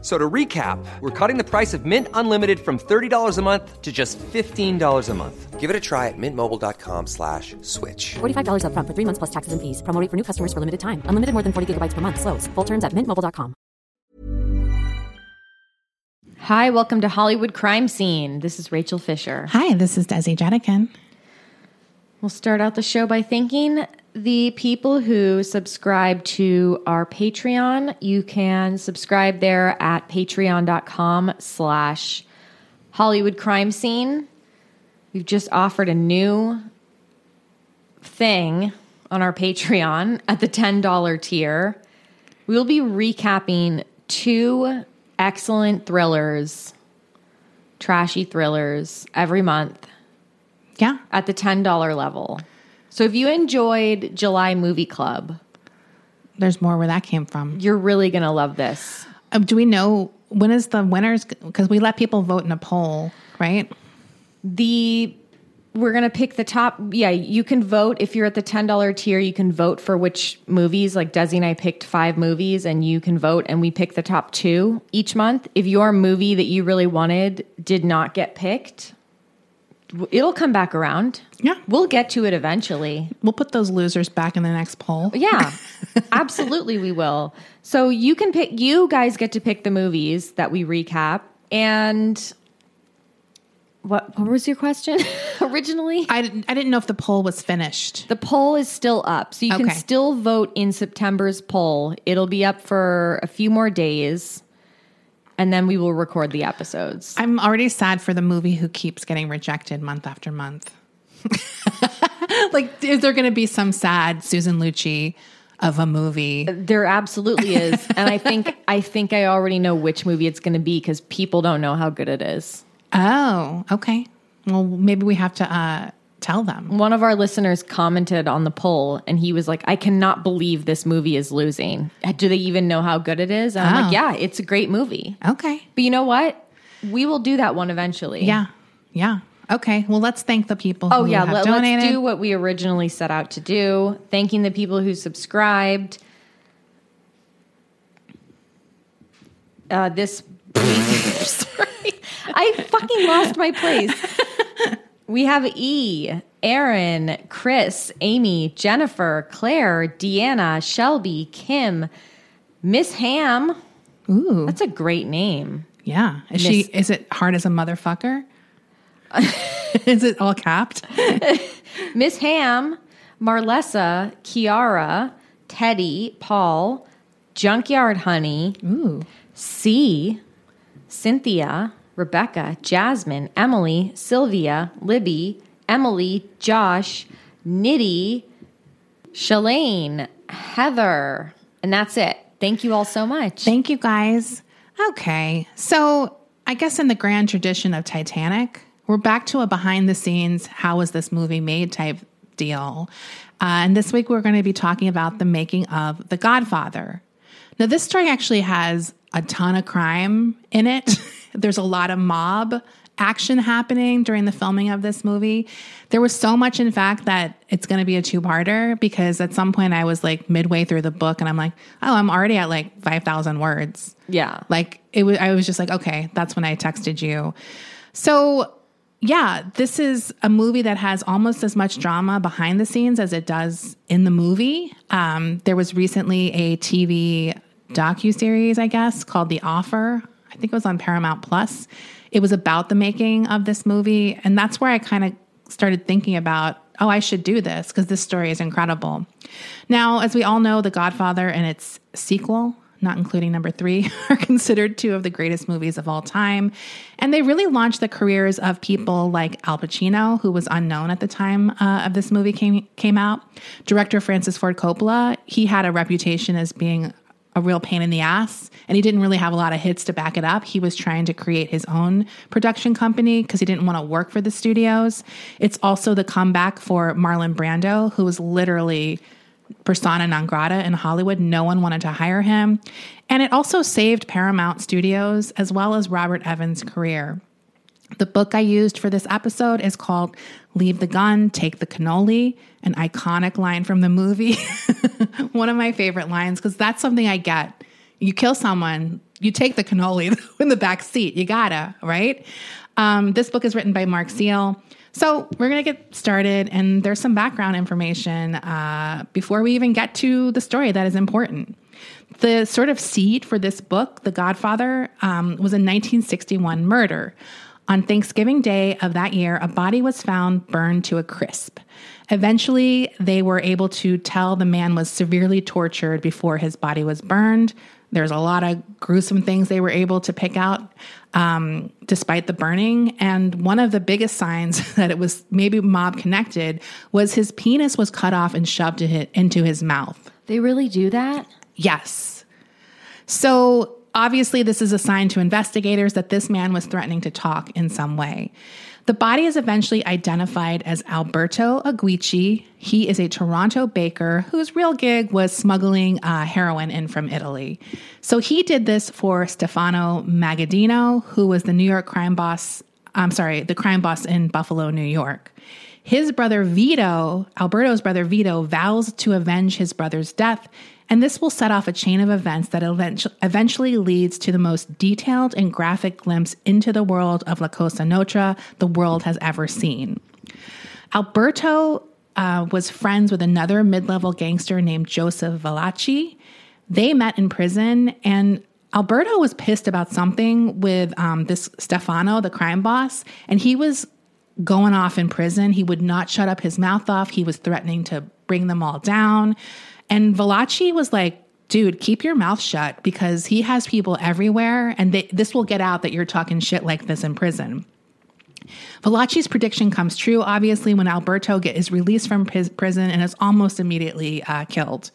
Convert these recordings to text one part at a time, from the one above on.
F- So to recap, we're cutting the price of Mint Unlimited from $30 a month to just $15 a month. Give it a try at mintmobile.com slash switch. $45 upfront for three months plus taxes and fees. Promo rate for new customers for limited time. Unlimited more than 40 gigabytes per month. Slows. Full terms at mintmobile.com. Hi, welcome to Hollywood Crime Scene. This is Rachel Fisher. Hi, this is Desi Jedeikin. We'll start out the show by thanking the people who subscribe to our Patreon. You can subscribe there at patreon.com slash Hollywood Crime Scene. We've just offered a new thing on our Patreon at the $10 tier. We will be recapping two excellent thrillers, trashy thrillers, every month Yeah, at the $10 level. So if you enjoyed July Movie Club, there's more where that came from. you're really going to love this. Um, do we know when is the winners? Because we let people vote in a poll, right? The we're going to pick the top yeah, you can vote if you're at the $10 tier, you can vote for which movies like Desi and I picked 5 movies and you can vote and we pick the top 2 each month. If your movie that you really wanted did not get picked, it'll come back around. Yeah. We'll get to it eventually. We'll put those losers back in the next poll. Yeah, absolutely, we will. So you can pick. You guys get to pick the movies that we recap. And what? What was your question originally? I didn't, I didn't know if the poll was finished. The poll is still up, so you can still vote in September's poll. It'll be up for a few more days, and then we will record the episodes. I'm already sad for the movie who keeps getting rejected month after month. like, is there going to be some sad Susan Lucci of a movie? There absolutely is, and I think I think I already know which movie it's going to be because people don't know how good it is. Oh, okay. Well, maybe we have to uh, tell them. One of our listeners commented on the poll and he was like, I cannot believe this movie is losing. Do they even know how good it is? And I'm Oh. like, yeah, it's a great movie. Okay. But you know what? We will do that one eventually. Yeah. Yeah. Okay. Well, let's thank the people Oh, who yeah. Let, us do what we originally set out to do. Thanking the people who subscribed. Uh, this week, sorry, I fucking lost my place. We have E, Aaron, Chris, Amy, Jennifer, Claire, Deanna, Shelby, Kim, Miss Ham. Ooh. That's a great name. Yeah. Is she is it hard as a motherfucker? is it all capped? Miss Ham, Marlessa, Kiara, Teddy, Paul, Junkyard Honey, Ooh. C, Cynthia, Rebecca, Jasmine, Emily, Sylvia, Libby, Emily, Josh, Nitty, Shalane, Heather. And that's it. Thank you all so much. Thank you guys. Okay. So, I guess in the grand tradition of Titanic, we're back to a behind the scenes how was this movie made type deal. Uh, and this week we're going to be talking about the making of The Godfather. Now, this story actually has a ton of crime in it. There's a lot of mob action happening during the filming of this movie. There was so much, in fact, that it's going to be a two parter because at some point I was like midway through the book and I'm like, oh, I'm already at like 5,000 words. yeah. Like it was, I was just like, okay, that's when I texted you. So, yeah, this is a movie that has almost as much drama behind the scenes as it does in the movie. Um, there was recently a TV docu series, I guess, called The Offer. I think it was on Paramount Plus. It was about the making of this movie, and that's where I kind of started thinking about, oh, I should do this because this story is incredible. Now, as we all know, The Godfather and its sequel, not including number three, are considered two of the greatest movies of all time. And they really launched the careers of people like Al Pacino, who was unknown at the time uh, of this movie came, came out. Director Francis Ford Coppola, he had a reputation as being a real pain in the ass and he didn't really have a lot of hits to back it up. He was trying to create his own production company because he didn't want to work for the studios. It's also the comeback for Marlon Brando, who was literally persona non grata in Hollywood. No one wanted to hire him. And it also saved Paramount Studios as well as Robert Evans' career. The book I used for this episode is called Leave the Gun, Take the Cannoli, an iconic line from the movie. One of my favorite lines, because that's something I get. You kill someone, you take the cannoli in the back seat. You gotta, right? Um, this book is written by Mark Seal. So we're going to get started, and there's some background information uh, before we even get to the story that is important. The sort of seed for this book, The Godfather, um, was a 1961 murder. On Thanksgiving Day of that year, a body was found burned to a crisp. Eventually, they were able to tell the man was severely tortured before his body was burned. There's a lot of gruesome things they were able to pick out um, despite the burning. And one of the biggest signs that it was maybe mob connected was his penis was cut off and shoved into his mouth. They really do that? Yes. So obviously, this is a sign to investigators that this man was threatening to talk in some way. The body is eventually identified as Alberto Agueci. He is a Toronto baker whose real gig was smuggling uh, heroin in from Italy. So he did this for Stefano Magaddino, who was the New York crime boss. I'm sorry, the crime boss in Buffalo, New York. His brother Vito, Alberto's brother Vito, vows to avenge his brother's death and this will set off a chain of events that eventually leads to the most detailed and graphic glimpse into the world of La Cosa Nostra the world has ever seen. Alberto uh, was friends with another mid level gangster named Joseph Valachi. They met in prison, and Alberto was pissed about something with um, this Stefano, the crime boss, and he was going off in prison. He would not shut up his mouth off. He was threatening to bring them all down. And Valachi was like, dude, keep your mouth shut because he has people everywhere and they, this will get out that you're talking shit like this in prison. Valachi's prediction comes true, obviously, when Alberto get, is released from prison and is almost immediately uh, killed.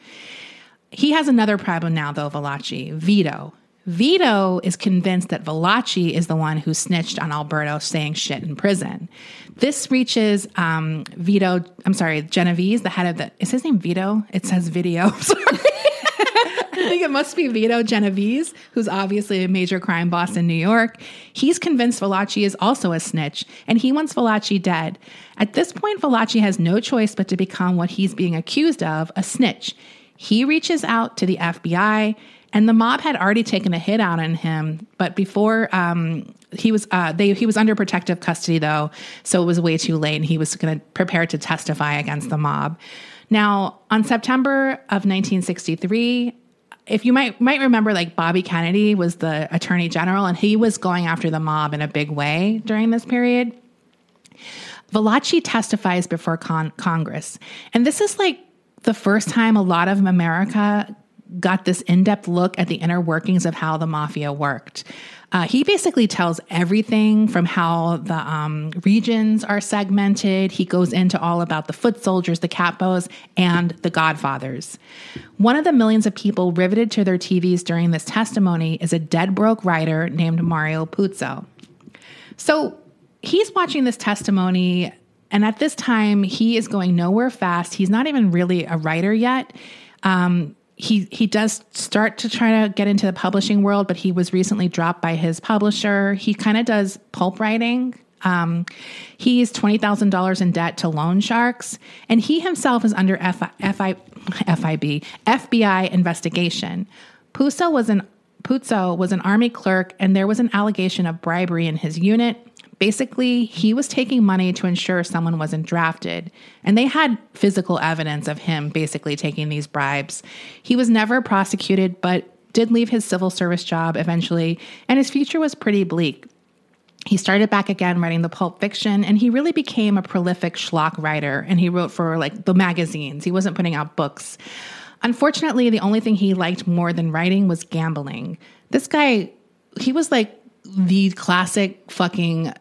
He has another problem now, though, Valachi, Vito. Vito is convinced that Valachi is the one who snitched on Alberto saying shit in prison. This reaches um, Vito, I'm sorry, Genovese, the head of the, is his name Vito? It says video. sorry. I think it must be Vito Genovese, who's obviously a major crime boss in New York. He's convinced Valachi is also a snitch, and he wants Valachi dead. At this point, Valachi has no choice but to become what he's being accused of a snitch. He reaches out to the FBI and the mob had already taken a hit out on him, but before um, he was uh, they he was under protective custody though, so it was way too late, and he was going to prepare to testify against the mob. Now, on September of 1963, if you might might remember, like Bobby Kennedy was the attorney general, and he was going after the mob in a big way during this period. Valachi testifies before con- Congress, and this is like the first time a lot of America got this in depth look at the inner workings of how the mafia worked. Uh, he basically tells everything from how the um, regions are segmented. He goes into all about the foot soldiers, the capos, and the godfathers. One of the millions of people riveted to their TVs during this testimony is a dead broke writer named Mario Puzo. So he's watching this testimony, and at this time, he is going nowhere fast. He's not even really a writer yet. Um, he he does start to try to get into the publishing world, but he was recently dropped by his publisher. He kind of does pulp writing. Um, he's twenty thousand dollars in debt to loan sharks, and he himself is under FI, FIB FBI investigation. Puzo was an Puzo was an army clerk, and there was an allegation of bribery in his unit. Basically, he was taking money to ensure someone wasn't drafted, and they had physical evidence of him basically taking these bribes. He was never prosecuted, but did leave his civil service job eventually, and his future was pretty bleak. He started back again writing the pulp fiction, and he really became a prolific schlock writer, and he wrote for like the magazines. He wasn't putting out books. Unfortunately, the only thing he liked more than writing was gambling. This guy, he was like the classic fucking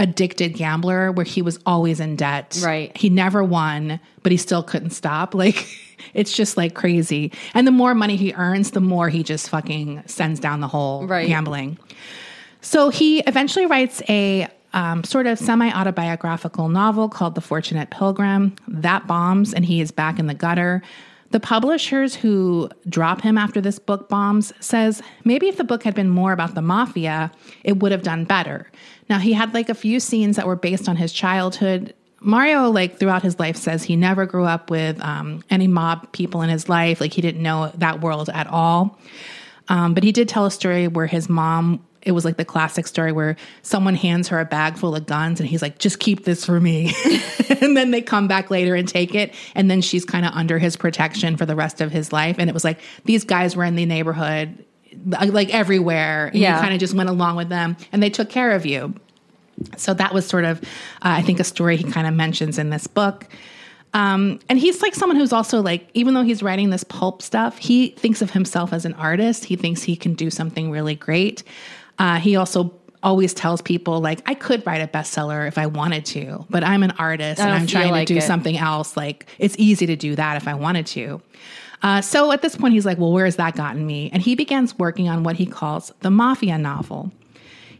addicted gambler where he was always in debt. Right. He never won, but he still couldn't stop. Like it's just like crazy. And the more money he earns, the more he just fucking sends down the whole right. gambling. So he eventually writes a um, sort of semi autobiographical novel called The Fortunate Pilgrim. That bombs and he is back in the gutter. The publishers who drop him after this book bombs says maybe if the book had been more about the mafia, it would have done better. Now he had like a few scenes that were based on his childhood. Mario, like throughout his life, says he never grew up with um, any mob people in his life. Like he didn't know that world at all. Um, but he did tell a story where his mom it was like the classic story where someone hands her a bag full of guns and he's like, just keep this for me. and then they come back later and take it. And then she's kind of under his protection for the rest of his life. And it was like these guys were in the neighborhood, like everywhere. And Yeah. you kind of just went along with them and they took care of you. So that was sort of, uh, I think, a story he kind of mentions in this book. Um, and he's like someone who's also like, even though he's writing this pulp stuff, he thinks of himself as an artist. He thinks he can do something really great. Uh, he also always tells people like, I could write a bestseller if I wanted to, but I'm an artist and I'm trying like to do it. something else. Like it's easy to do that if I wanted to. Uh, so at this point, he's like, well, where has that gotten me? And he begins working on what he calls the mafia novel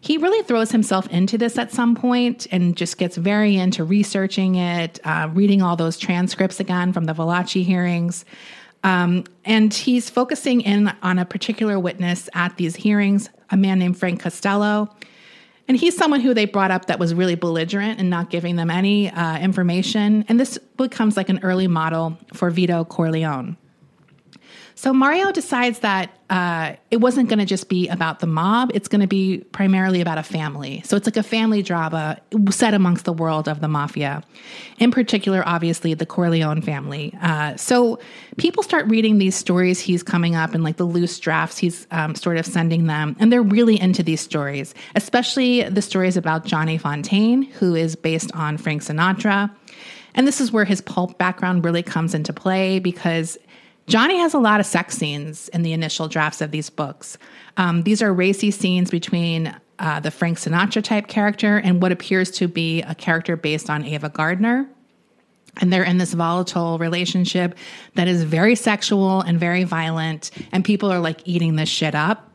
he really throws himself into this at some point and just gets very into researching it, uh, reading all those transcripts again from the Valachi hearings. Um, and he's focusing in on a particular witness at these hearings, a man named Frank Costello. And he's someone who they brought up that was really belligerent and not giving them any uh, information. And this becomes like an early model for Vito Corleone. So Mario decides that uh, it wasn't going to just be about the mob. It's going to be primarily about a family. So it's like a family drama set amongst the world of the mafia. In particular, obviously, the Corleone family. Uh, so people start reading these stories he's coming up and like the loose drafts he's um, sort of sending them. And they're really into these stories, especially the stories about Johnny Fontane, who is based on Frank Sinatra. And this is where his pulp background really comes into play because Johnny has a lot of sex scenes in the initial drafts of these books. Um, these are racy scenes between uh, the Frank Sinatra type character and what appears to be a character based on Ava Gardner. And they're in this volatile relationship that is very sexual and very violent, and people are like eating this shit up.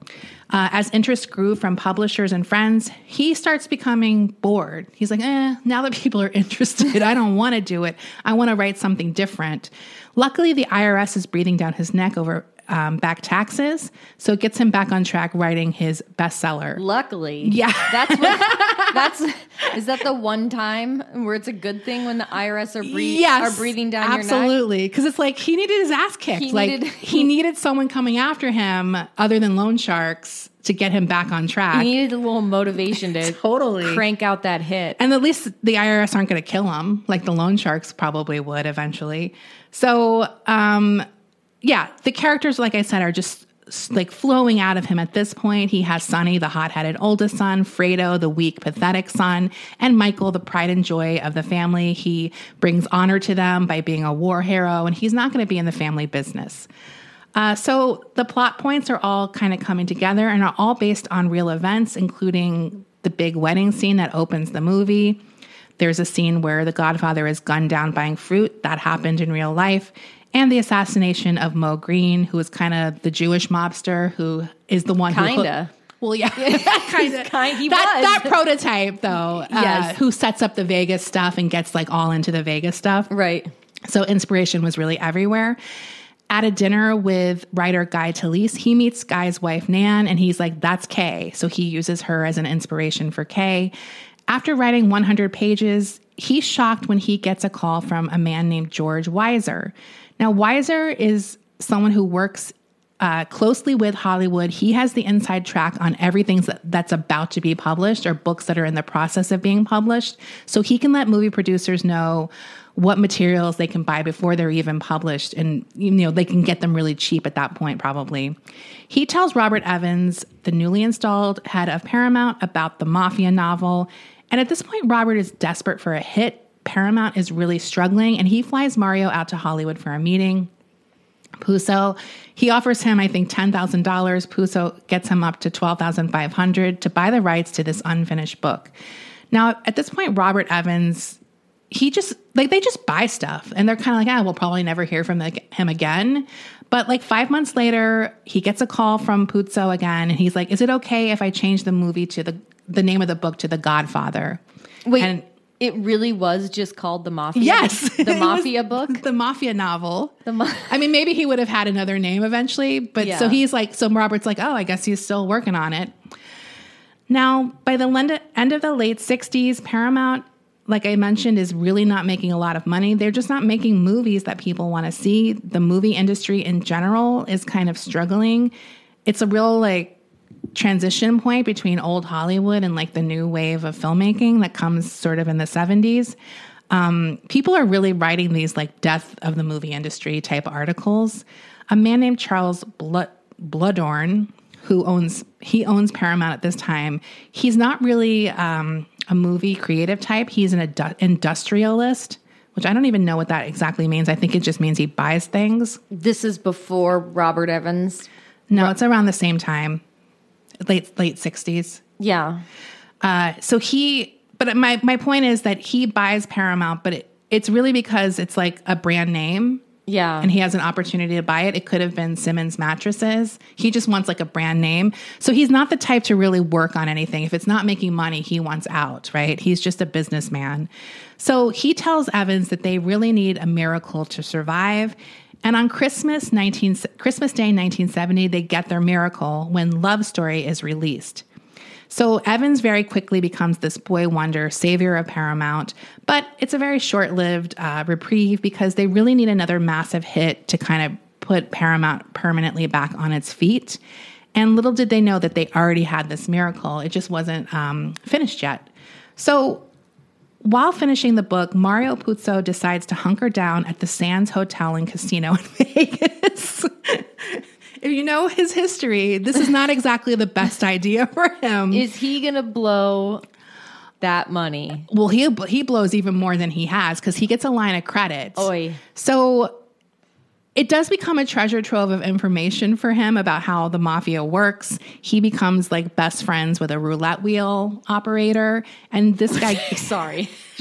Uh, as interest grew from publishers and friends, he starts becoming bored. He's like, eh, now that people are interested, I don't want to do it. I want to write something different. Luckily, the IRS is breathing down his neck over um, back taxes, so it gets him back on track writing his bestseller. Luckily, Yeah. that's what, that's is that the one time where it's a good thing when the IRS are breathing are breathing down absolutely because it's like he needed his ass kicked He like needed- he needed someone coming after him other than loan sharks to get him back on track He needed a little motivation to Totally. crank out that hit. and at least the irs aren't going to kill him like the loan sharks probably would eventually so um yeah the characters like i said are just like flowing out of him at this point. He has sonny the hot-headed oldest son fredo the weak pathetic son and michael the pride and joy of the family. He brings honor to them by being a war hero and he's not going to be in the family business. Uh, so the plot points are all kind of coming together and are all based on real events, including the big wedding scene that opens the movie. There's a scene where the Godfather is gunned down buying fruit that happened in real life, and the assassination of Moe Greene, who is kind of the Jewish mobster who is the one who Kinda. well, yeah, kind of. kind- he that, was. that prototype, though, uh, Yes. who sets up the Vegas stuff and gets like all into the Vegas stuff. Right. So inspiration was really everywhere. At a dinner with writer Gay Talese, he meets Guy's wife Nan, and he's like, "That's Kay." So he uses her as an inspiration for Kay. After writing 100 pages, he's shocked when he gets a call from a man named George Weiser. Now, Weiser is someone who works uh, closely with Hollywood. He has the inside track on everything that's about to be published or books that are in the process of being published. So he can let movie producers know what materials they can buy before they're even published. And, you know, they can get them really cheap at that point, probably. He tells Robert Evans, the newly installed head of Paramount, about the Mafia novel. And at this point, Robert is desperate for a hit. Paramount is really struggling, and he flies Mario out to Hollywood for a meeting. Puzo, he offers him, I think, ten thousand dollars. Puzo gets him up to $12,500 to buy the rights to this unfinished book. Now, at this point, Robert Evans, he just like they just buy stuff, and they're kind of like, ah, we'll probably never hear from the, him again. But like five months later, he gets a call from Puzo again, and he's like, "Is it okay if I change the movie to the the name of the book to The Godfather?" Wait, And- It really was just called the Mafia. Yes, the Mafia book. the Mafia novel. The ma- I mean, maybe he would have had another name eventually, but so he's like, so Robert's like, oh, I guess he's still working on it. Now, by the end of the late 60s, Paramount, like I mentioned, is really not making a lot of money. They're just not making movies that people want to see. The movie industry in general is kind of struggling. It's a real, like, transition point between old Hollywood and like the new wave of filmmaking that comes sort of in the 70s. Um, people are really writing these like death of the movie industry type articles. A man named Charles Blood, Bluhdorn, who owns he owns Paramount at this time, he's not really um, a movie creative type. He's an indu- industrialist, which I don't even know what that exactly means. I think it just means he buys things. This is before Robert Evans. No, it's around the same time, late late sixties. Yeah. Uh, so he, but my my point is that he buys Paramount, but it, it's really because it's like a brand name. Yeah. And he has an opportunity to buy it. It could have been Simmons mattresses. He just wants like a brand name. So he's not the type to really work on anything. If it's not making money, he wants out, right? He's just a businessman. So he tells Evans that they really need a miracle to survive. And on Christmas 19 Christmas Day 1970, they get their miracle when Love Story is released. So Evans very quickly becomes this boy wonder, savior of Paramount, but it's a very short lived uh, reprieve because they really need another massive hit to kind of put Paramount permanently back on its feet. And little did they know that they already had this miracle, it just wasn't um, finished yet. So while finishing the book, Mario Puzo decides to hunker down at the Sands Hotel and Casino in Vegas. if you know his history, this is not exactly the best idea for him. Is he going to blow that money? well, he he blows even more than he has because he gets a line of credit. Oy. So it does become a treasure trove of information for him about how the mafia works. He becomes like best friends with a roulette wheel operator, and this guy. Sorry.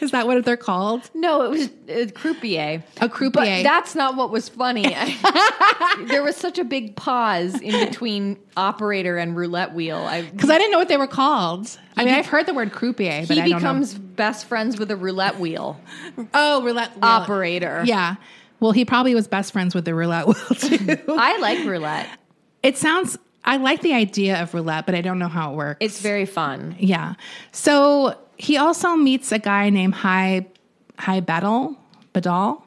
is that what they're called? No, it was a croupier. A croupier. But that's not what was funny. I- there was such a big pause in between operator and roulette wheel. I, Because I didn't know what they were called. I mean, I've heard the word croupier, but he I don't becomes best friends with a roulette wheel. Oh, roulette wheel. operator. Yeah. Well, he probably was best friends with the roulette wheel too. I like roulette. it sounds. I like the idea of roulette, but I don't know how it works. It's very fun. Yeah. So he also meets a guy named High High Bedell, Bedall,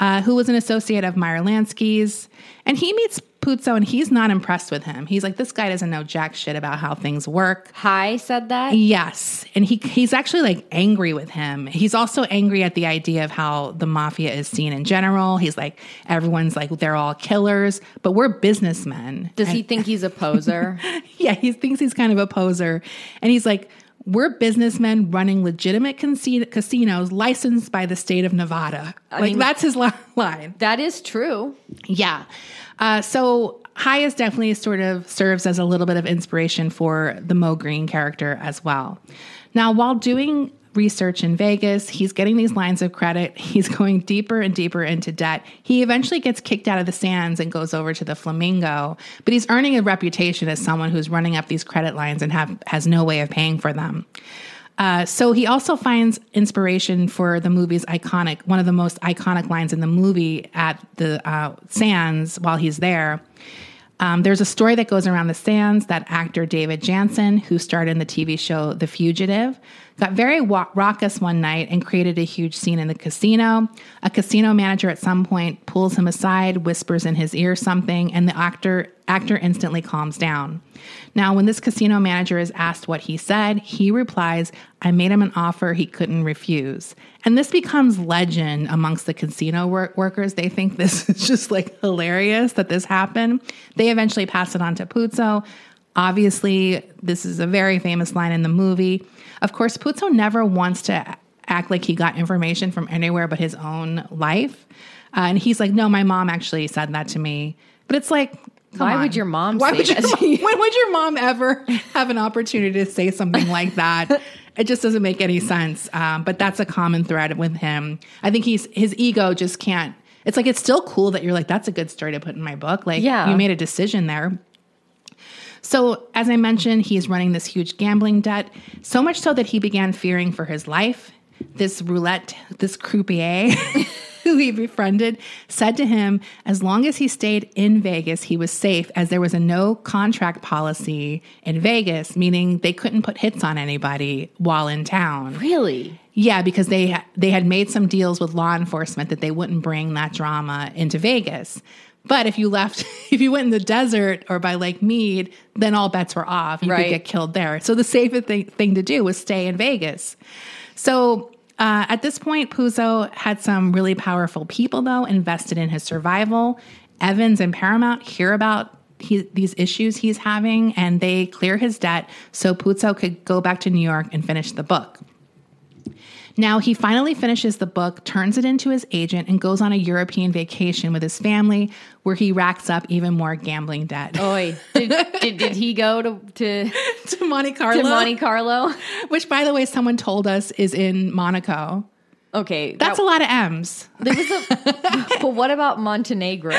uh, who was an associate of Meyer Lansky's. And he meets Puzo and he's not impressed with him. He's like, this guy doesn't know jack shit about how things work. Hi said that. Yes. And he he's actually like angry with him. He's also angry at the idea of how the mafia is seen in general. He's like, everyone's like, they're all killers, but we're businessmen. Does he think he's a poser? Yeah, he thinks he's kind of a poser. And he's like, we're businessmen running legitimate casinos licensed by the state of Nevada. like, mean- that's his line. that is true. Yeah. Uh, so Hayes definitely sort of serves as a little bit of inspiration for the Moe Greene character as well. Now, while doing research in Vegas, he's getting these lines of credit. He's going deeper and deeper into debt. He eventually gets kicked out of the sands and goes over to the Flamingo, but he's earning a reputation as someone who's running up these credit lines and have, has no way of paying for them. Uh, so he also finds inspiration for the movie's iconic, one of the most iconic lines in the movie at the uh, Sands while he's there. Um, there's a story that goes around the Sands that actor David Janssen, who starred in the TV show The Fugitive, got very wa- raucous one night and created a huge scene in the casino. A casino manager at some point pulls him aside, whispers in his ear something, and the actor actor instantly calms down. Now, when this casino manager is asked what he said, he replies, I made him an offer he couldn't refuse. And this becomes legend amongst the casino work- workers. They think this is just like hilarious that this happened. They eventually pass it on to Puzo. Obviously, this is a very famous line in the movie. Of course, Puzo never wants to act like he got information from anywhere but his own life. Uh, and he's like, no, my mom actually said that to me. But it's like, come Why on. would your mom Why say would your mom- when would your mom ever have an opportunity to say something like that? It just doesn't make any sense. Um, but that's a common thread with him. I think he's his ego just can't. It's like it's still cool that you're like that's a good story to put in my book. Like Yeah. you made a decision there. So, as I mentioned, he's running this huge gambling debt, so much so that he began fearing for his life. This roulette, this croupier who he befriended, said to him, as long as he stayed in Vegas, he was safe, as there was a no contract policy in Vegas, meaning they couldn't put hits on anybody while in town. Really? Yeah, because they they had made some deals with law enforcement that they wouldn't bring that drama into Vegas. But if you left, if you went in the desert or by Lake Mead, then all bets were off. You Right. could get killed there. So the safest thing, thing to do was stay in Vegas. So uh, at this point, Puzo had some really powerful people, though, invested in his survival. Evans and Paramount hear about he, these issues he's having, and they clear his debt so Puzo could go back to New York and finish the book. Now he finally finishes the book, turns it into his agent, and goes on a European vacation with his family where he racks up even more gambling debt. Oi. Did, did, did he go to, to, to Monte Carlo. to Monte Carlo? which, by the way, someone told us is in Monaco. Okay. That's that- a lot of M's. There was a, but what about Montenegro?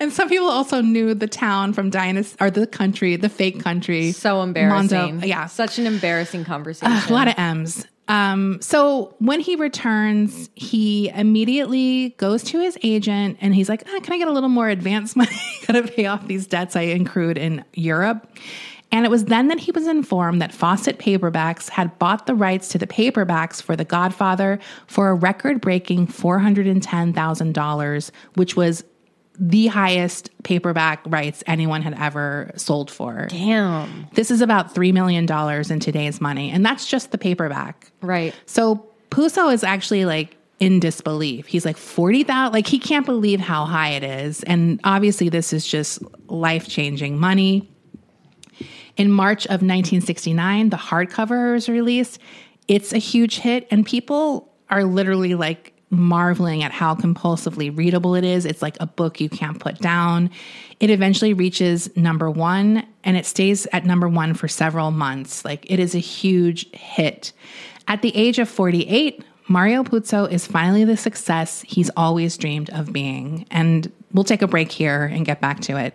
And some people also knew the town from Dynasty or the country, the fake country. So embarrassing. Mondo- yeah. Such an embarrassing conversation. a lot of M's. Um, so when he returns, he immediately goes to his agent and he's like, ah, Can I get a little more advance money? Gotta pay off these debts I accrued in Europe. And it was then that he was informed that Fawcett Paperbacks had bought the rights to the paperbacks for The Godfather for a record breaking $410,000, which was the highest paperback rights anyone had ever sold for. Damn. This is about $3 million in today's money, and that's just the paperback. Right. So Puzo is actually like in disbelief. He's like 40,000, like he can't believe how high it is. And obviously, this is just life changing money. In March of 1969, the hardcover was released. It's a huge hit, and people are literally like marveling at how compulsively readable it is. It's like a book you can't put down. It eventually reaches number one, and it stays at number one for several months. Like it is a huge hit. At the age of 48, Mario Puzo is finally the success he's always dreamed of being. And we'll take a break here and get back to it.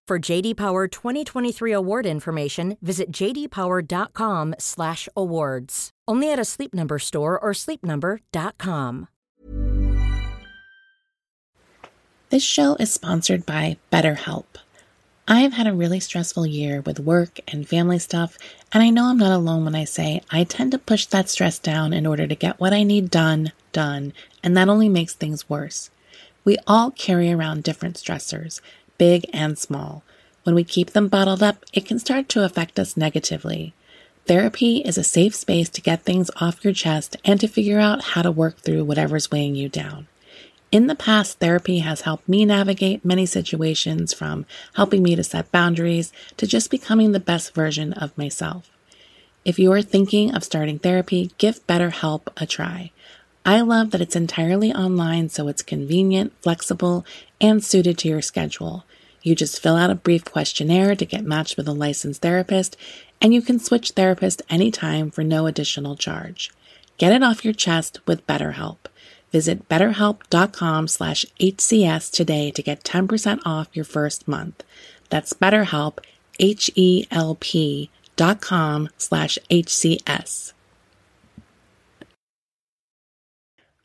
For JD Power 2023 award information, visit jdpower.com/awards. Only at a Sleep Number store or sleepnumber.com. This show is sponsored by BetterHelp. I've had a really stressful year with work and family stuff, and I know I'm not alone when I say I tend to push that stress down in order to get what I need done, done, and that only makes things worse. We all carry around different stressors, big and small. When we keep them bottled up, it can start to affect us negatively. Therapy is a safe space to get things off your chest and to figure out how to work through whatever's weighing you down. In the past, therapy has helped me navigate many situations from helping me to set boundaries to just becoming the best version of myself. If you are thinking of starting therapy, give BetterHelp a try. I love that it's entirely online, so it's convenient, flexible, and suited to your schedule. You just fill out a brief questionnaire to get matched with a licensed therapist, and you can switch therapist anytime for no additional charge. Get it off your chest with BetterHelp. Visit betterhelp.com slash HCS today to get 10% off your first month. That's betterhelp, H-E-L-P dot com slash HCS.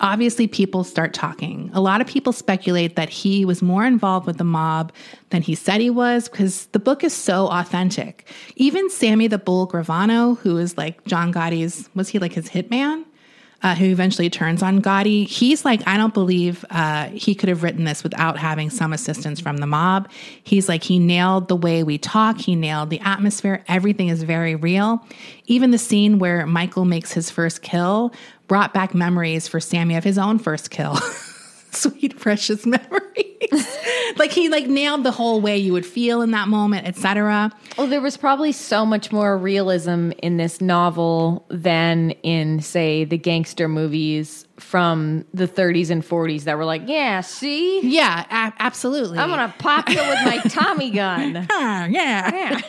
obviously people start talking. A lot of people speculate that he was more involved with the mob than he said he was because the book is so authentic. Even Sammy the Bull Gravano, who is like John Gotti's, was he like his hitman? Uh, who eventually turns on Gotti. He's like, I don't believe uh, he could have written this without having some assistance from the mob. He's like, he nailed the way we talk, he nailed the atmosphere. Everything is very real. Even the scene where Michael makes his first kill brought back memories for Sammy of his own first kill. Sweet precious memories. like he like nailed the whole way you would feel in that moment, etc. Well, there was probably so much more realism in this novel than in say the gangster movies from the 30s and 40s that were like, yeah, see? Yeah, a- absolutely. I'm to pop you with my Tommy gun. Ah, yeah. yeah.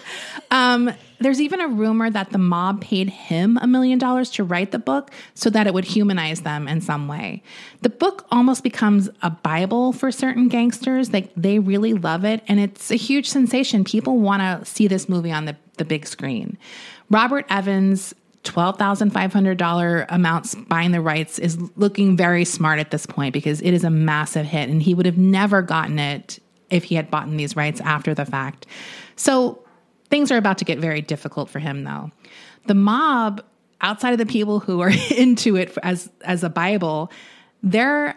Um, there's even a rumor that the mob paid him a million dollars to write the book so that it would humanize them in some way. The book almost becomes a Bible for certain gangsters. They, they really love it, and it's a huge sensation. People want to see this movie on the, the big screen. Robert Evans $12,500 amounts buying the rights is looking very smart at this point because it is a massive hit and he would have never gotten it if he had bought these rights after the fact. So Things are about to get very difficult for him, though. The mob, outside of the people who are into it as as a Bible, they're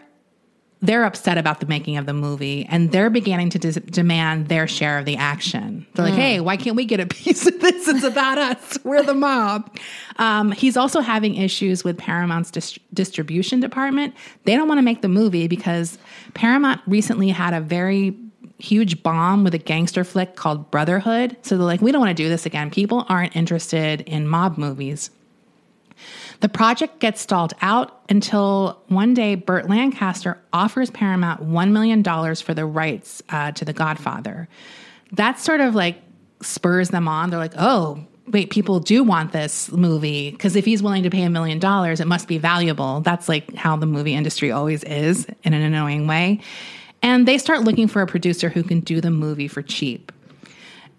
they're upset about the making of the movie and they're beginning to dis- demand their share of the action. They're like, mm. hey, why can't we get a piece of this? It's about us. We're the mob. Um, he's also having issues with Paramount's dis- distribution department. They don't want to make the movie because Paramount recently had a very huge bomb with a gangster flick called Brotherhood. So they're like, we don't want to do this again. People aren't interested in mob movies. The project gets stalled out until one day Burt Lancaster offers Paramount $1 million for the rights uh, to The Godfather. That sort of like spurs them on. They're like, oh, wait, people do want this movie because if he's willing to pay a million dollars, it must be valuable. That's like how the movie industry always is in an annoying way. And they start looking for a producer who can do the movie for cheap.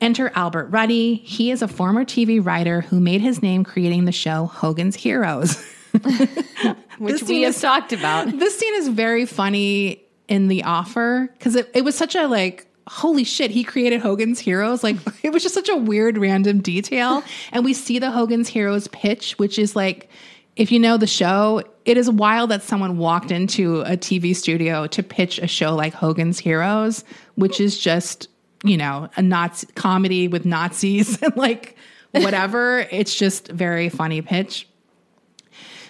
Enter Albert Ruddy. He is a former TV writer who made his name creating the show Hogan's Heroes, which we have is, talked about. This scene is very funny in the offer because it, it was such a like holy shit, he created Hogan's Heroes. Like, it was just such a weird, random detail. And we see the Hogan's Heroes pitch, which is like if you know the show, it is wild that someone walked into a TV studio to pitch a show like Hogan's Heroes, which is just, you know, a Nazi comedy with Nazis and like whatever. it's just very funny pitch.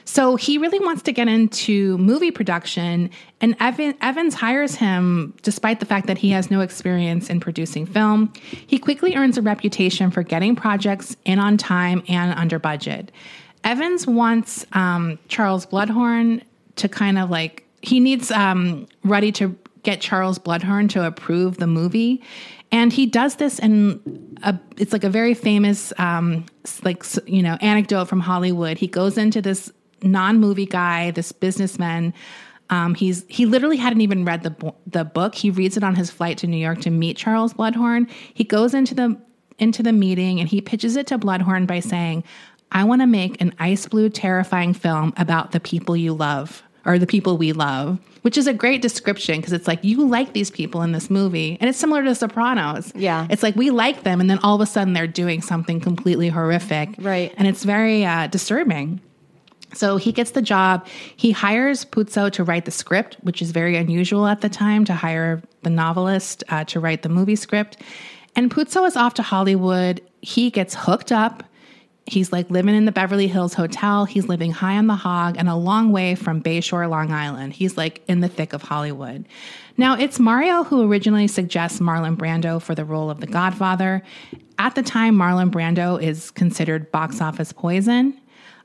So he really wants to get into movie production, and Evan, Evans hires him despite the fact that he has no experience in producing film. He quickly earns a reputation for getting projects in on time and under budget. Evans wants um, Charles Bluhdorn to kind of like he needs um, Ruddy to get Charles Bluhdorn to approve the movie, and he does this in a it's like a very famous um, like you know anecdote from Hollywood. He goes into this non movie guy, this businessman. Um, he's he literally hadn't even read the the book. He reads it on his flight to New York to meet Charles Bluhdorn. He goes into the into the meeting and he pitches it to Bluhdorn by saying, I want to make an ice blue, terrifying film about the people you love or the people we love, which is a great description because it's like you like these people in this movie. And it's similar to Sopranos. Yeah. It's like we like them, and then all of a sudden they're doing something completely horrific. Right. And it's very uh, disturbing. So he gets the job. He hires Puzo to write the script, which is very unusual at the time to hire the novelist uh, to write the movie script. And Puzo is off to Hollywood. He gets hooked up. He's like living in the Beverly Hills Hotel. He's living high on the hog and a long way from Bayshore, Long Island. He's like in the thick of Hollywood. Now, it's Mario who originally suggests Marlon Brando for the role of the Godfather. At the time, Marlon Brando is considered box office poison.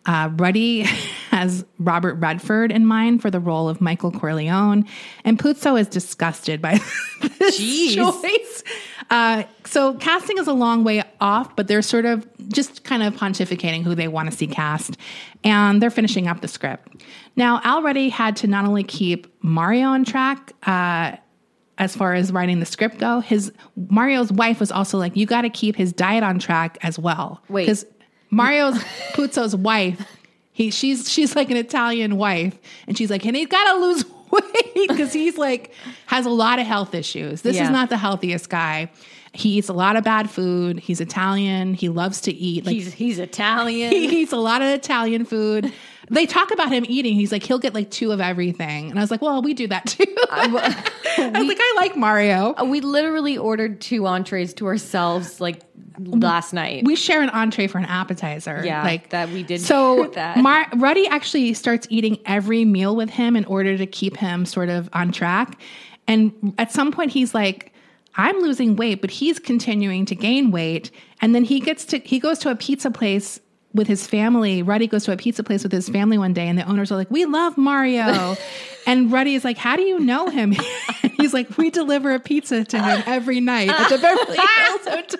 Uh, Ruddy has Robert Redford in mind for the role of Michael Corleone, and Puzo is disgusted by this Jeez. choice. Uh, so casting is a long way off, but they're sort of just kind of pontificating who they want to see cast, and they're finishing up the script. Now, Al Ruddy had to not only keep Mario on track. Uh, as far as writing the script go, his Mario's wife was also like, you got to keep his diet on track as well. Wait. because Mario's Puzo's wife, he she's she's like an Italian wife, and she's like, and he's got to lose weight because he's like has a lot of health issues. This Yeah. is not the healthiest guy. He eats a lot of bad food. He's Italian. He loves to eat. Like He's he's Italian. he eats a lot of Italian food. They talk about him eating. He's like he'll get like two of everything, and I was like, well, we do that too. I was like, I like Mario. We literally ordered two entrees to ourselves like last night. we share an entree for an appetizer. Yeah, like that we did So that. Mar- Ruddy actually starts eating every meal with him in order to keep him sort of on track. And at some point, he's like, "I'm losing weight," but he's continuing to gain weight. And then he gets to he goes to a pizza place. With his family, Ruddy goes to a pizza place with his family one day, and the owners are like, "We love Mario," and Ruddy is like, "How do you know him?" He's like, "We deliver a pizza to him every night at the Beverly Hills Hotel."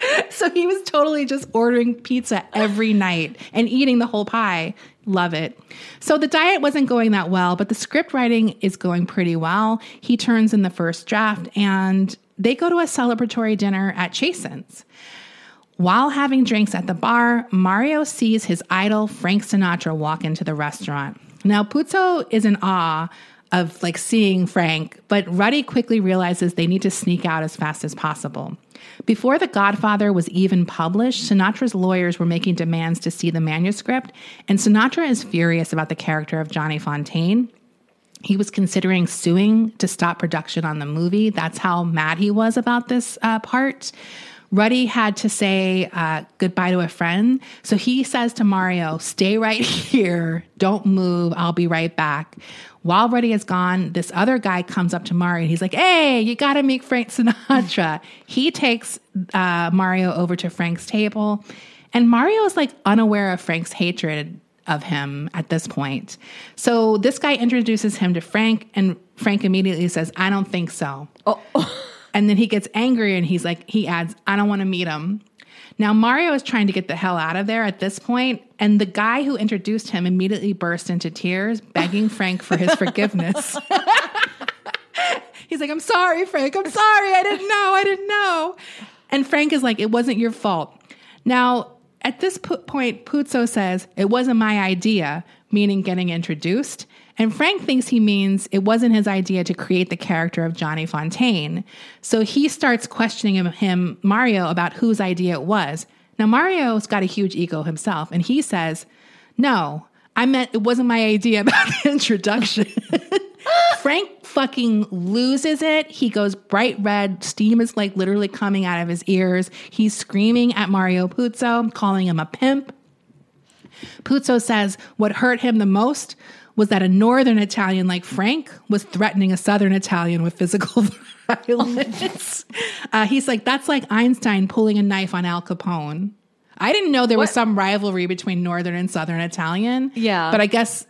So he was totally just ordering pizza every night and eating the whole pie. Love it. So the diet wasn't going that well, but the script writing is going pretty well. He turns in the first draft and they go to a celebratory dinner at Chasen's. While having drinks at the bar, Mario sees his idol Frank Sinatra walk into the restaurant. Now, Puzo is in awe of like seeing Frank, but Ruddy quickly realizes they need to sneak out as fast as possible. Before The Godfather was even published, Sinatra's lawyers were making demands to see the manuscript, and Sinatra is furious about the character of Johnny Fontane. He was considering suing to stop production on the movie. That's how mad he was about this uh, part. Ruddy had to say uh, goodbye to a friend. So he says to Mario, Stay right here. Don't move. I'll be right back. While Ruddy is gone, this other guy comes up to Mario and he's like, Hey, you got to meet Frank Sinatra. he takes uh, Mario over to Frank's table. And Mario is like unaware of Frank's hatred of him at this point. So this guy introduces him to Frank, and Frank immediately says, I don't think so. And then he gets angry and he's like, he adds, I don't want to meet him. Now, Mario is trying to get the hell out of there at this point, and the guy who introduced him immediately burst into tears, begging Frank for his forgiveness. He's like, I'm sorry, Frank. I'm sorry. I didn't know. I didn't know. And Frank is like, it wasn't your fault. Now, at this po- point, Puzo says, it wasn't my idea, meaning getting introduced. And Frank thinks he means it wasn't his idea to create the character of Johnny Fontane. So he starts questioning him, Mario, about whose idea it was. Now, Mario's got a huge ego himself, and he says, No, I meant it wasn't my idea about the introduction. Frank fucking loses it. He goes bright red. Steam is like literally coming out of his ears. He's screaming at Mario Puzo, calling him a pimp. Puzo says what hurt him the most was that a northern Italian like Frank was threatening a southern Italian with physical violence. uh, he's like, that's like Einstein pulling a knife on Al Capone. I didn't know there was some rivalry between northern and southern Italian. Yeah. But I guess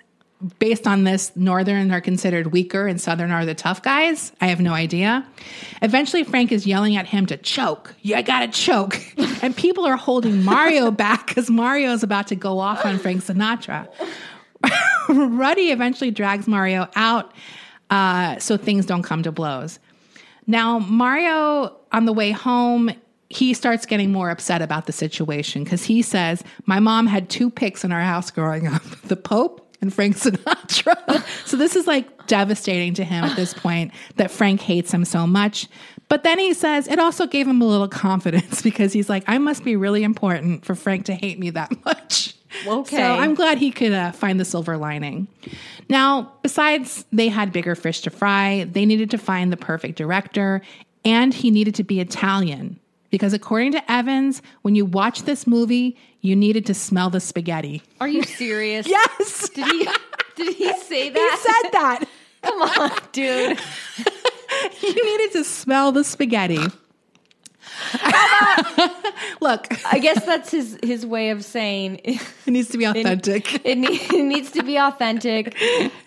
based on this, northern are considered weaker and southern are the tough guys. I have no idea. Eventually, Frank is yelling at him to choke. You gotta choke. and people are holding Mario back because Mario is about to go off on Frank Sinatra. Ruddy eventually drags Mario out uh, so things don't come to blows. Now, Mario, on the way home, he starts getting more upset about the situation because he says, My mom had two picks in our house growing up the Pope and Frank Sinatra. so this is like devastating to him at this point that Frank hates him so much. But then he says it also gave him a little confidence because he's like, I must be really important for Frank to hate me that much. Okay. So I'm glad he could uh, find the silver lining. Now, besides they had bigger fish to fry, they needed to find the perfect director, and he needed to be Italian. Because according to Evans, when you watch this movie, you needed to smell the spaghetti. Are you serious? Yes, Did he? Did he say that? he said that. Come on, dude. you needed to smell the spaghetti. Look, I guess that's his his way of saying it needs to be authentic. it, ne- it needs to be authentic.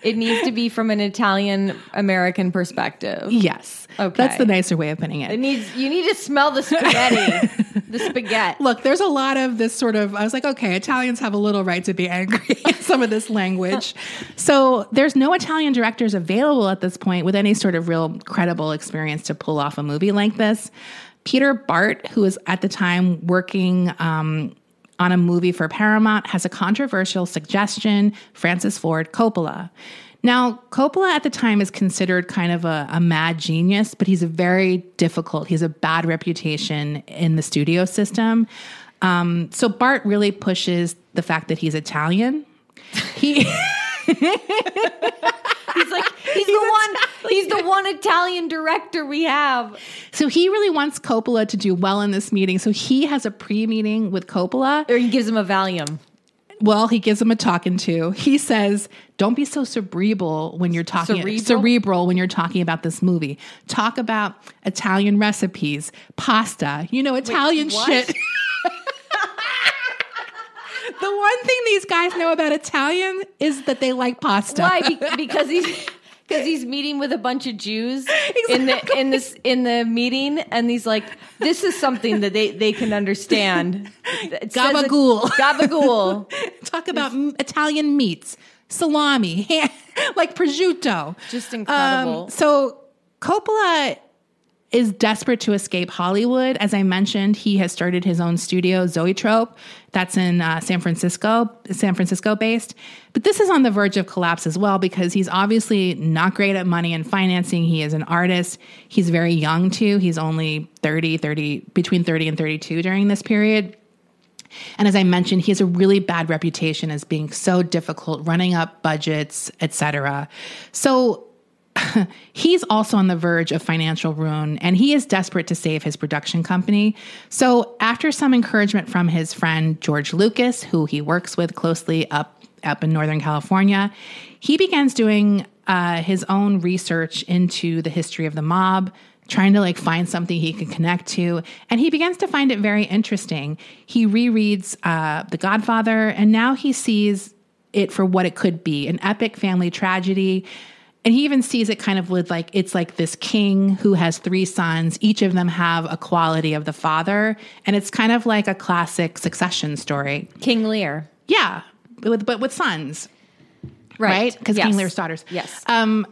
It needs to be from an Italian American perspective. yes. Okay. That's the nicer way of putting It it. needs you need to smell the spaghetti. the spaghetti. Look, there's a lot of this sort of, I was like, okay, Italians have a little right to be angry at some of this language. So there's no Italian directors available at this point with any sort of real credible experience to pull off a movie like this. Peter Bart, who was at the time working um, on a movie for Paramount, has a controversial suggestion Francis Ford Coppola. Now, Coppola at the time is considered kind of a, a mad genius, but he's a very difficult, he has a bad reputation in the studio system. Um, so Bart really pushes the fact that he's Italian. He. He's like he's, the one he's the one Italian director we have. So he really wants Coppola to do well in this meeting. So he has a pre-meeting with Coppola. Or he gives him a Valium. Well, he gives him a talking to. He says, "Don't be so cerebral when you're talking Cerebral? cerebral when you're talking about this movie. Talk about Italian recipes, pasta, you know, Italian what? shit." the one thing these guys know about Italian is that they like pasta. Why? Be- because he's because he's meeting with a bunch of Jews in the in this in the meeting, and he's like, "This is something that they they can understand." It says it- Gabagool. gabagool. Talk about m- Italian meats, salami, like prosciutto. Just incredible. Um, so Coppola is desperate to escape Hollywood. As I mentioned, he has started his own studio, Zoetrope, that's in uh, San Francisco, San Francisco based. But this is on the verge of collapse as well because he's obviously not great at money and financing. He is an artist. He's very young too. He's only 30, 30, between 30 and 32 during this period. And as I mentioned, he has a really bad reputation as being so difficult, running up budgets, etc. So he's also on the verge of financial ruin and he is desperate to save his production company. So, after some encouragement from his friend George Lucas, who he works with closely up up in Northern California, he begins doing uh, his own research into the history of the mob, trying to like find something he can connect to, and he begins to find it very interesting. He rereads uh, The Godfather, and now he sees it for what it could be an epic family tragedy and he even sees it kind of with like it's like this king who has three sons. Each of them have a quality of the father. And it's kind of like a classic succession story. King Lear. yeah but with, but with sons. Right. Because Yes. king lear's daughters. Yes. um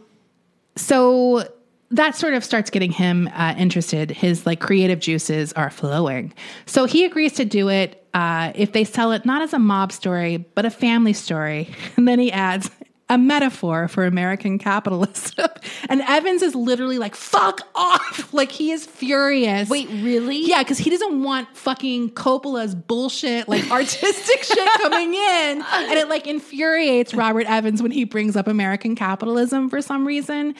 so that sort of starts getting him uh, interested. His like creative juices are flowing. So he agrees to do it uh, if they sell it not as a mob story but a family story. And then he adds a metaphor for American capitalism. and Evans is literally like, fuck off. Like, he is furious. Wait, really? Yeah, because he doesn't want fucking Coppola's bullshit, like artistic shit coming in. And it like infuriates Robert Evans when he brings up American capitalism for some reason.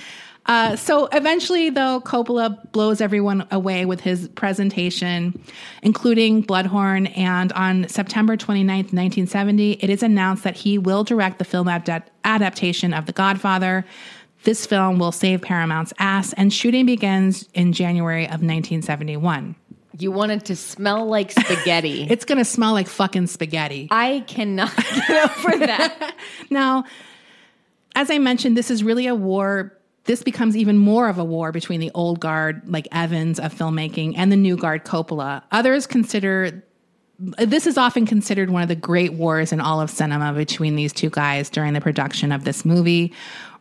Uh, so eventually, though, Coppola blows everyone away with his presentation, including Bluhdorn. And on September 29th, 1970, it is announced that he will direct the film adapt- adaptation of The Godfather. This film will save Paramount's ass, and shooting begins in January of 1971. You want it to smell like spaghetti. It's going to smell like fucking spaghetti. I cannot get over that. Now, as I mentioned, this is really a war. This becomes even more of a war between the old guard, like Evans of filmmaking, and the new guard, Coppola. Others consider this is often considered one of the great wars in all of cinema between these two guys during the production of this movie.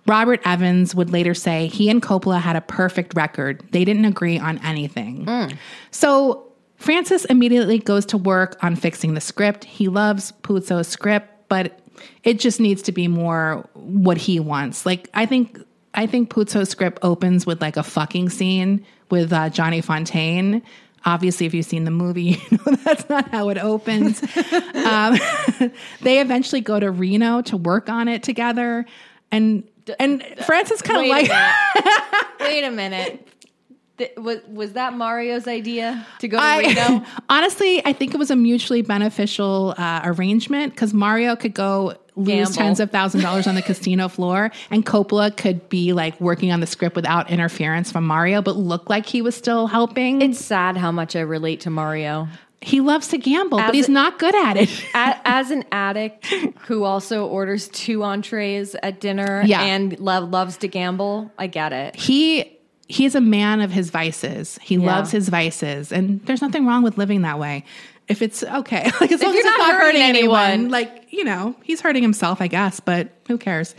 Robert Evans would later say he and Coppola had a perfect record. They didn't agree on anything. Hmm. So Francis immediately goes to work on fixing the script. He loves Puzo's script, but it just needs to be more what he wants. Like I think I think Puzo's script opens with like a fucking scene with uh, Johnny Fontane. Obviously, if you've seen the movie, you know that's not how it opens. um, they eventually go to Reno to work on it together, and and Francis kind of like a. Wait a minute. Th- was was that Mario's idea to go to Reno? Honestly, I think it was a mutually beneficial uh, arrangement because Mario could go lose Gamble. tens of thousand dollars on the casino floor, and Coppola could be like working on the script without interference from Mario, but look like he was still helping. It's sad how much I relate to Mario. he loves to gamble, As but he's a- not good at it. A- As an addict who also orders two entrees at dinner Yeah. and lo- loves to gamble, I get it. he he's a man of his vices. He Yeah. loves his vices, and there's nothing wrong with living that way. If it's okay, like as long as it's not not hurting hurting anyone, anyone. like you know, he's hurting himself, I guess, but who cares?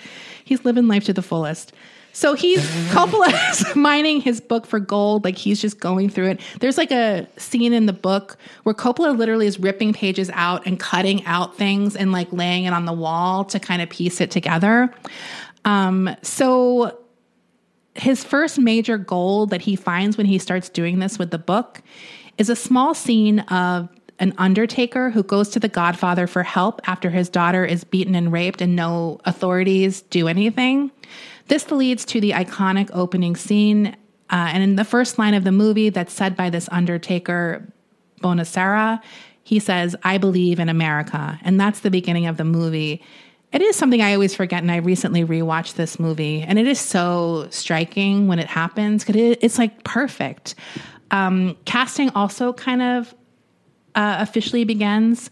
He's living life to the fullest. So he's Coppola's mining his book for gold, like he's just going through it. There's like a scene in the book where Coppola literally is ripping pages out and cutting out things and like laying it on the wall to kind of piece it together. Um, so his first major goal that he finds when he starts doing this with the book is a small scene of an undertaker who goes to the godfather for help after his daughter is beaten and raped and no authorities do anything. This leads to the iconic opening scene. Uh, and in the first line of the movie that's said by this undertaker, Bonasera, he says, I believe in America. And that's the beginning of the movie. It is something I always forget, and I recently rewatched this movie, and it is so striking when it happens because it, it's like perfect. Um, casting also kind of uh, officially begins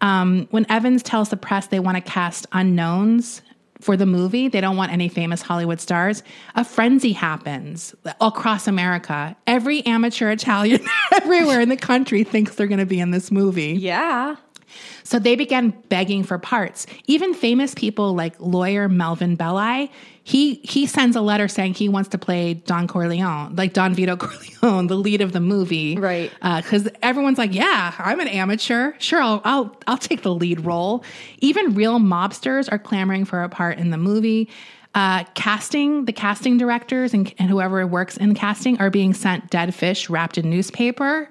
um, when Evans tells the press they want to cast unknowns for the movie. They don't want any famous Hollywood stars. A frenzy happens across America. Every amateur Italian everywhere in the country thinks they're going to be in this movie. Yeah. So they began begging for parts. Even famous people like lawyer Melvin Belli, he he sends a letter saying he wants to play Don Corleone, like Don Vito Corleone, the lead of the movie, Right. Because everyone's like, "Yeah, I'm an amateur. Sure, I'll, I'll I'll take the lead role." Even real mobsters are clamoring for a part in the movie. Uh, casting, the casting directors and, and whoever works in casting are being sent dead fish wrapped in newspaper.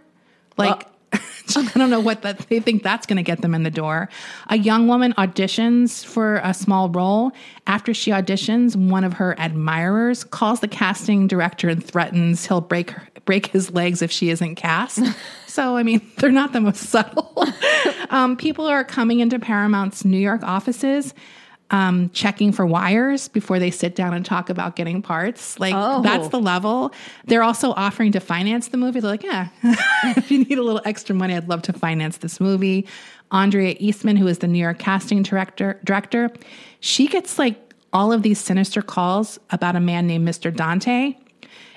Like, I don't know what that they think that's going to get them in the door. A young woman auditions for a small role. After she auditions, one of her admirers calls the casting director and threatens he'll break her, break his legs if she isn't cast. so, I mean, they're not the most subtle. um, people are coming into Paramount's New York offices. Um, checking for wires before they sit down and talk about getting parts. Like Oh. that's the level. They're also offering to finance the movie. They're like, yeah, if you need a little extra money, I'd love to finance this movie. Andrea Eastman, who is the New York casting director, director, she gets like all of these sinister calls about a man named Mr. Dante.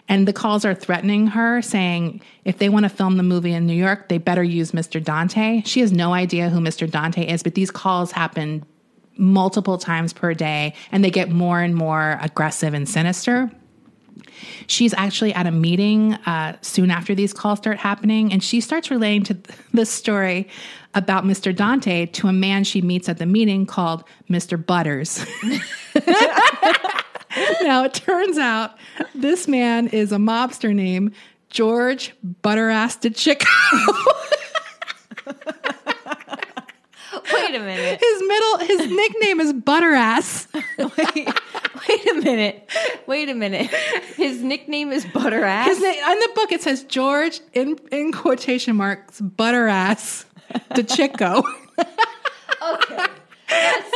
And the calls are threatening her, saying if they want to film the movie in New York, they better use Mr. Dante. She has no idea who Mr. Dante is, but these calls happen multiple times per day and they get more and more aggressive and sinister. She's actually at a meeting uh, soon after these calls start happening, and she starts relating to this story about Mr. Dante to a man she meets at the meeting called Mr. Butters. now, it turns out this man is a mobster named George Butterass DeCicco. Wait a minute. His middle, his nickname is Butterass. Wait, wait a minute. Wait a minute. His nickname is Butterass. His name in the book it says George in in quotation marks Butterass DeCicco. okay. That's-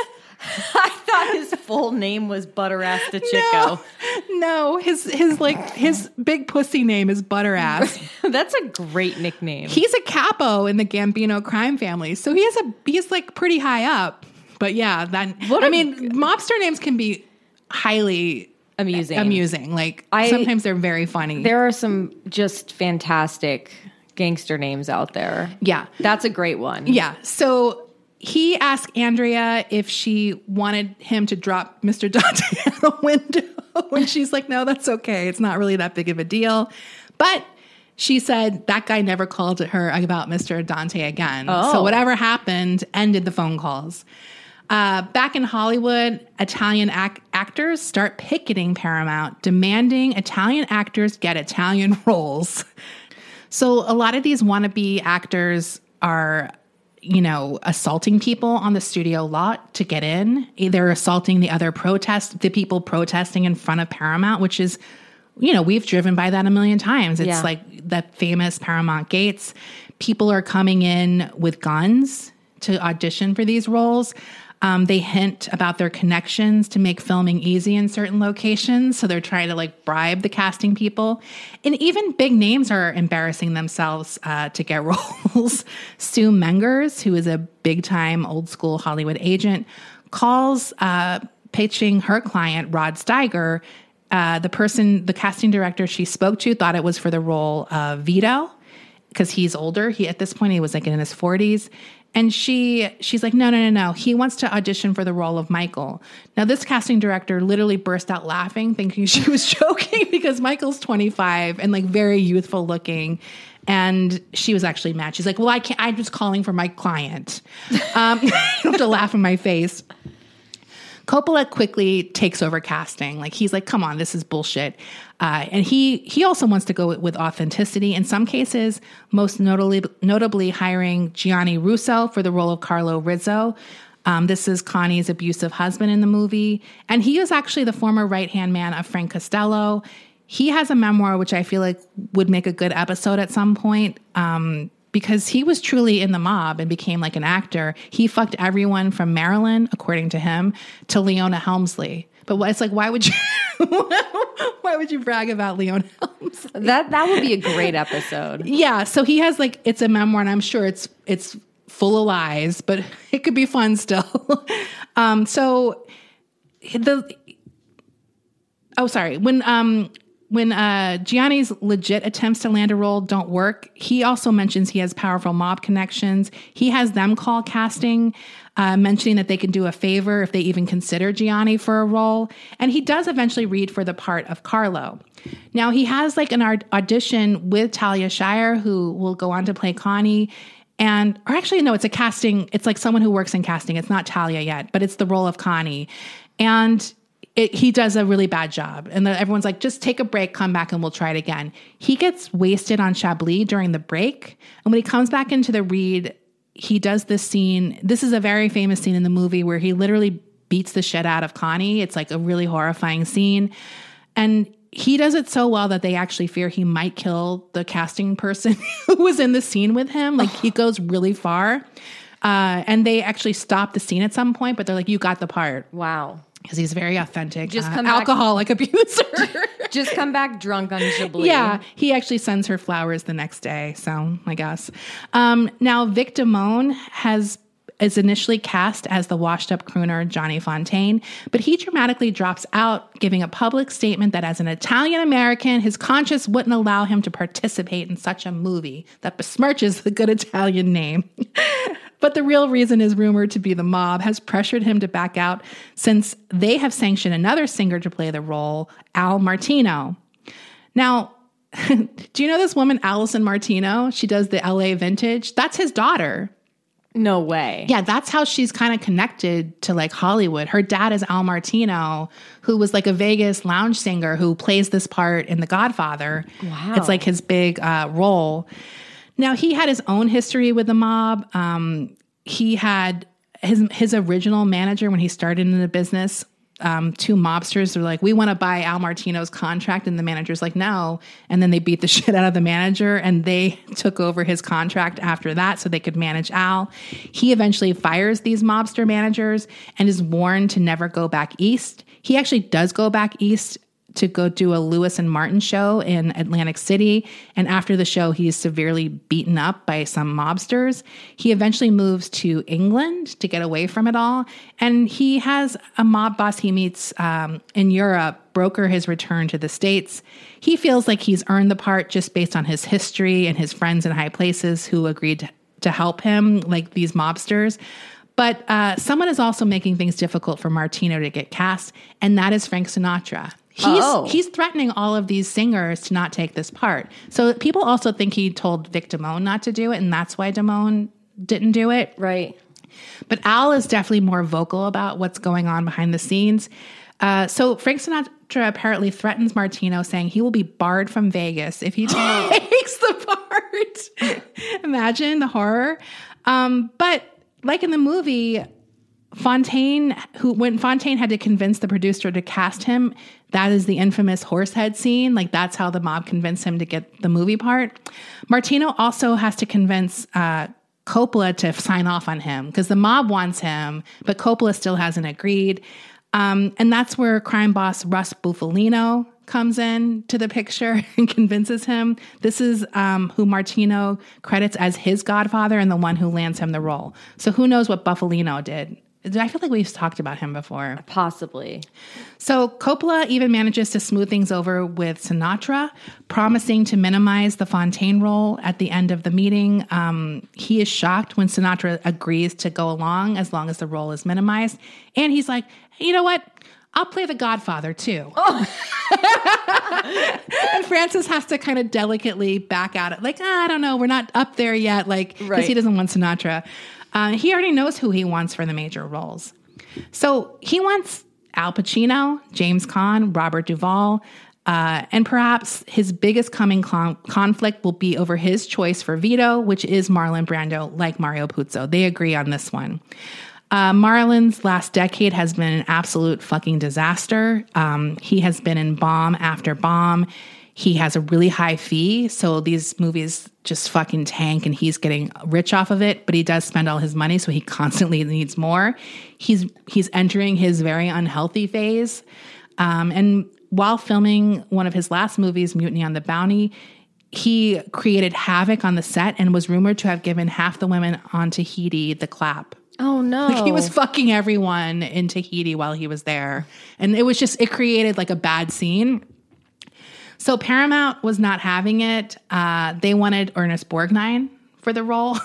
I thought his full name was Butterass DeCicco. No, no, his his like his big pussy name is Butterass. That's a great nickname. He's a capo in the Gambino crime family, so he has a he's like pretty high up. But yeah, that What I a- mean, mobster names can be highly amusing. amusing. Like I- sometimes they're very funny. There are some just fantastic gangster names out there. yeah, That's a great one. Yeah. So he asked Andrea if she wanted him to drop Mr. Dante out the window. And she's like, no, that's okay. It's not really that big of a deal. But she said that guy never called her about Mr. Dante again. Oh. So whatever happened ended the phone calls. Uh, back in Hollywood, Italian ac- actors start picketing Paramount, demanding Italian actors get Italian roles. So a lot of these wannabe actors are you know, assaulting people on the studio lot to get in. They're assaulting the other protest, the people protesting in front of Paramount, which is, you know, we've driven by that a million times. It's Yeah. like the famous Paramount Gates. People are coming in with guns to audition for these roles. Um, they hint about their connections to make filming easy in certain locations. So they're trying to like bribe the casting people. And even big names are embarrassing themselves uh, to get roles. Sue Mengers, who is a big time old school Hollywood agent, calls uh, pitching her client, Rod Steiger. Uh, the person, the casting director she spoke to, thought it was for the role of Vito because he's older. He at this point he was like in his 40s. And she she's like, no, no, no, no. He wants to audition for the role of Michael. Now, this casting director literally burst out laughing, thinking she was joking because Michael's 25 and like very youthful looking. And she was actually mad. She's like, well, I can't, I'm just calling for my client. Um, you have to laugh in my face. Coppola quickly takes over casting. Like he's like, "Come on, this is bullshit," uh, and he he also wants to go with, authenticity. In some cases, most notably notably hiring Gianni Russo for the role of Carlo Rizzo. Um, this is Connie's abusive husband in the movie, and he is actually the former right hand man of Frank Costello. He has a memoir which I feel like would make a good episode at some point. Um, because he was truly in the mob and became like an actor. He fucked everyone from Marilyn, according to him, to Leona Helmsley. But it's like, why would you? why would you brag about Leona Helmsley? That that would be a great episode. Yeah, so he has like it's a memoir, and I'm sure it's it's full of lies, but it could be fun still. um, so the oh, sorry when um when uh, Gianni's legit attempts to land a role don't work, he also mentions he has powerful mob connections. He has them call casting, uh, mentioning that they can do a favor if they even consider Gianni for a role. And he does eventually read for the part of Carlo. Now, he has like an aud- audition with Talia Shire, who will go on to play Connie. And, or actually, no, it's a casting. It's like someone who works in casting. It's not Talia yet, but it's the role of Connie. And it, he does a really bad job. And then everyone's like, just take a break, come back, and we'll try it again. He gets wasted on Chablis during the break. And when he comes back into the read, he does this scene. This is a very famous scene in the movie where he literally beats the shit out of Connie. It's like a really horrifying scene. And he does it so well that they actually fear he might kill the casting person who was in the scene with him. Like he goes really far. Uh, and they actually stop the scene at some point, but they're like, you got the part Wow. Because he's very authentic. Just uh, come back- alcoholic abuser. Just come back drunk on Chablis. yeah, he actually sends her flowers the next day. So I guess um, now Vic Damone has is initially cast as the washed up crooner Johnny Fontane, but he dramatically drops out, giving a public statement that as an Italian American, his conscience wouldn't allow him to participate in such a movie that besmirches the good Italian name. But the real reason is rumored to be the mob has pressured him to back out since they have sanctioned another singer to play the role, Al Martino. Now, do you know this woman, Alison Martino? She does the LA vintage. That's his daughter. No way. Yeah, that's how she's kind of connected to like Hollywood. Her dad is Al Martino, who was like a Vegas lounge singer who plays this part in The Godfather. Wow. It's like his big uh, role. Now he had his own history with the mob. Um, he had his his original manager when he started in the business. Um, two mobsters were like, "We want to buy Al Martino's contract," and the manager's like, "No." And then they beat the shit out of the manager, and they took over his contract after that, so they could manage Al. He eventually fires these mobster managers and is warned to never go back east. He actually does go back east to go do a Lewis and Martin show in Atlantic City. And after the show, he is severely beaten up by some mobsters. He eventually moves to England to get away from it all. And he has a mob boss he meets um, in Europe broker his return to the States. He feels like he's earned the part just based on his history and his friends in high places who agreed to, help him, like these mobsters. But uh, someone is also making things difficult for Martino to get cast, and that is Frank Sinatra. He's Oh. he's threatening all of these singers to not take this part. So people also think he told Vic Damone not to do it, and that's why Damone didn't do it. Right. But Al is definitely more vocal about what's going on behind the scenes. Uh, so Frank Sinatra apparently threatens Martino, saying he will be barred from Vegas if he takes takes the part. Imagine the horror. Um, but like in the movie, Fontane, who when Fontane had to convince the producer to cast him, that is the infamous horsehead scene. Like that's how the mob convinced him to get the movie part. Martino also has to convince uh, Coppola to sign off on him because the mob wants him, but Coppola still hasn't agreed. Um, and that's where crime boss Russ Bufalino comes in to the picture and convinces him. This is um, who Martino credits as his godfather and the one who lands him the role. So who knows what Bufalino did? I feel like we've talked about him before. Possibly. So Coppola even manages to smooth things over with Sinatra, promising to minimize the Fontane role at the end of the meeting. Um, he is shocked when Sinatra agrees to go along as long as the role is minimized. And he's like, you know what? I'll play the Godfather too. Oh. and Francis has to kind of delicately back out it, like, ah, I don't know, we're not up there yet, like, because Right. he doesn't want Sinatra. Uh, he already knows who he wants for the major roles. So he wants Al Pacino, James Caan, Robert Duvall, uh, and perhaps his biggest coming con- conflict will be over his choice for Vito, which is Marlon Brando, like Mario Puzo. They agree on this one. Uh, Marlon's last decade has been an absolute fucking disaster. Um, he has been in bomb after bomb. He has a really high fee, so these movies just fucking tank and he's getting rich off of it, but he does spend all his money, so he constantly needs more. He's he's entering his very unhealthy phase. Um, and while filming one of his last movies, Mutiny on the Bounty, he created havoc on the set and was rumored to have given half the women on Tahiti the clap. Oh no. Like he was fucking everyone in Tahiti while he was there. And it was just, it created like a bad scene. So Paramount was not having it. Uh, they wanted Ernest Borgnine for the role.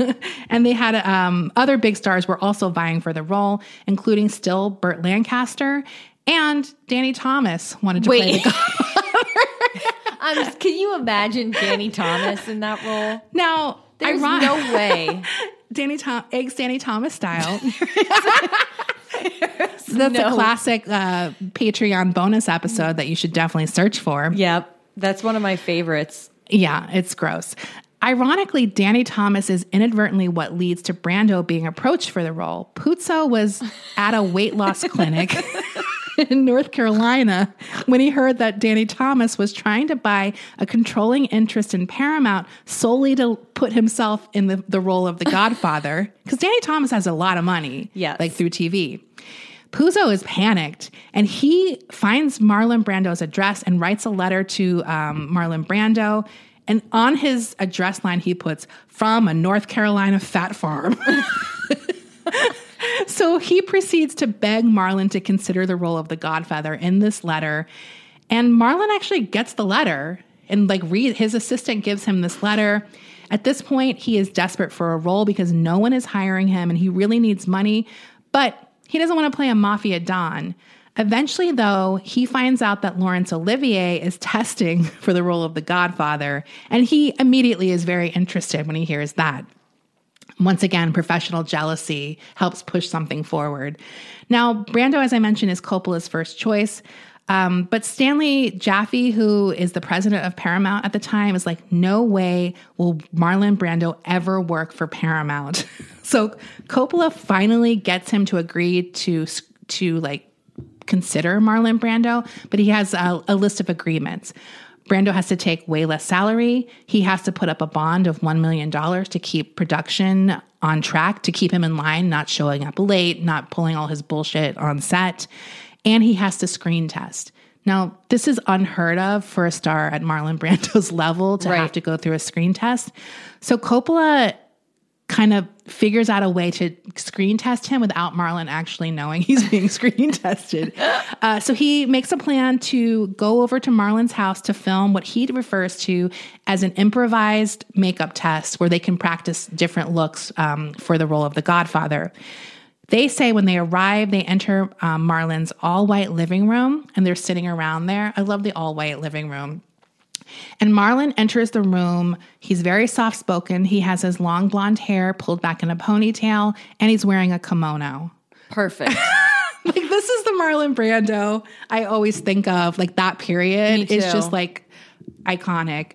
and they had um, other big stars were also vying for the role, including still Burt Lancaster and Danny Thomas wanted to play the God. I'm, can you imagine Danny Thomas in that role? Now, There's iron- no way. Danny Tom eggs Danny Thomas style. That's a classic uh, Patreon bonus episode that you should definitely search for. Yep. That's one of my favorites. Yeah, it's gross. Ironically, Danny Thomas is inadvertently what leads to Brando being approached for the role. Puzo was at a weight loss clinic in North Carolina when he heard that Danny Thomas was trying to buy a controlling interest in Paramount solely to put himself in the, the role of the Godfather. Because Danny Thomas has a lot of money, Yes. like through TV. Puzo is panicked and he finds Marlon Brando's address and writes a letter to um, Marlon Brando. And on his address line, he puts, from a North Carolina fat farm. so he proceeds to beg Marlon to consider the role of the Godfather in this letter. And Marlon actually gets the letter and like read his assistant gives him this letter. At this point, he is desperate for a role because no one is hiring him and he really needs money, but he doesn't want to play a mafia don. Eventually, though, he finds out that Laurence Olivier is testing for the role of the Godfather, and he immediately is very interested when he hears that. Once again, professional jealousy helps push something forward. Now, Brando, as I mentioned, is Coppola's first choice. Um, but Stanley Jaffe, who is the president of Paramount at the time, is like, no way will Marlon Brando ever work for Paramount. so Coppola finally gets him to agree to to like consider Marlon Brando, but he has a, a list of agreements. Brando has to take way less salary. He has to put up a bond of $1 million to keep production on track, to keep him in line, not showing up late, not pulling all his bullshit on set. And he has to screen test. Now, this is unheard of for a star at Marlon Brando's level to have to go through a screen test. So Coppola kind of figures out a way to screen test him without Marlon actually knowing he's being screen tested. Uh, so he makes a plan to go over to Marlon's house to film what he refers to as an improvised makeup test where they can practice different looks um, for the role of the Godfather. They say when they arrive, they enter um, Marlon's all white living room and they're sitting around there. I love the all white living room. And Marlon enters the room. He's very soft spoken. He has his long blonde hair pulled back in a ponytail, and he's wearing a kimono. Perfect. Like, this is the Marlon Brando I always think of. Like, that period is just like iconic.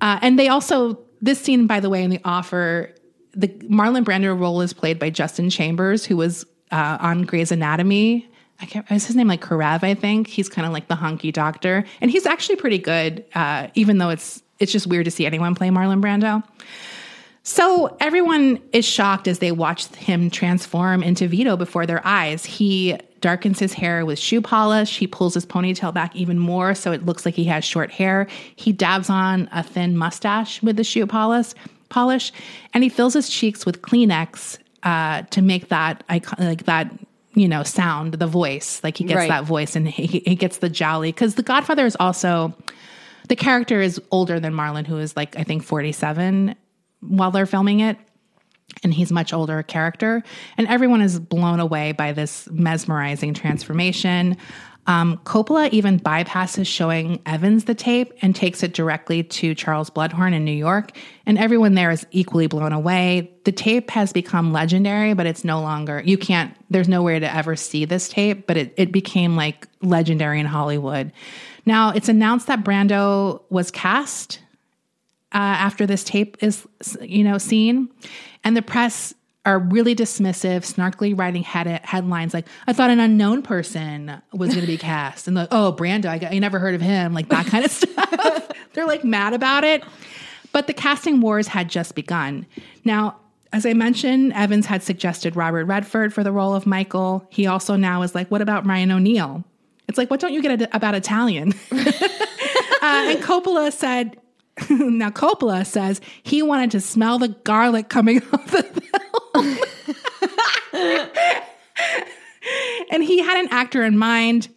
Uh, and they also this scene, by the way, in the offer, the Marlon Brando role is played by Justin Chambers, who was uh, on Grey's Anatomy. I can't. Is his name like Karev? I think he's kind of like the honky doctor, and he's actually pretty good. Uh, even though it's it's just weird to see anyone play Marlon Brando. So everyone is shocked as they watch him transform into Vito before their eyes. He darkens his hair with shoe polish. He pulls his ponytail back even more so it looks like he has short hair. He dabs on a thin mustache with the shoe polish, polish, and he fills his cheeks with Kleenex uh, to make that like that you know sound, the voice. Like he gets Right. that voice and he, he gets the jolly because the Godfather is also the character is older than Marlon, who is like I think forty seven while they're filming it and he's much older character and everyone is blown away by this mesmerizing transformation um, coppola even bypasses showing evans the tape and takes it directly to charles Bluhdorn in new york and everyone there is equally blown away. The tape has become legendary but it's no longer you can't there's nowhere to ever see this tape but it, it became like legendary in hollywood. Now it's announced that brando was cast uh, after this tape is you know seen and the press are really dismissive snarkily writing head- headlines like i thought an unknown person was going to be cast and like oh brando I, got, I never heard of him like that kind of stuff they're like mad about it but the casting wars had just begun now as I mentioned, Evans had suggested Robert Redford for the role of Michael. He also now is like, what about Ryan O'Neal? It's like, what don't you get about Italian? uh, and Coppola said, now Coppola says he wanted to smell the garlic coming off the. and he had an actor in mind,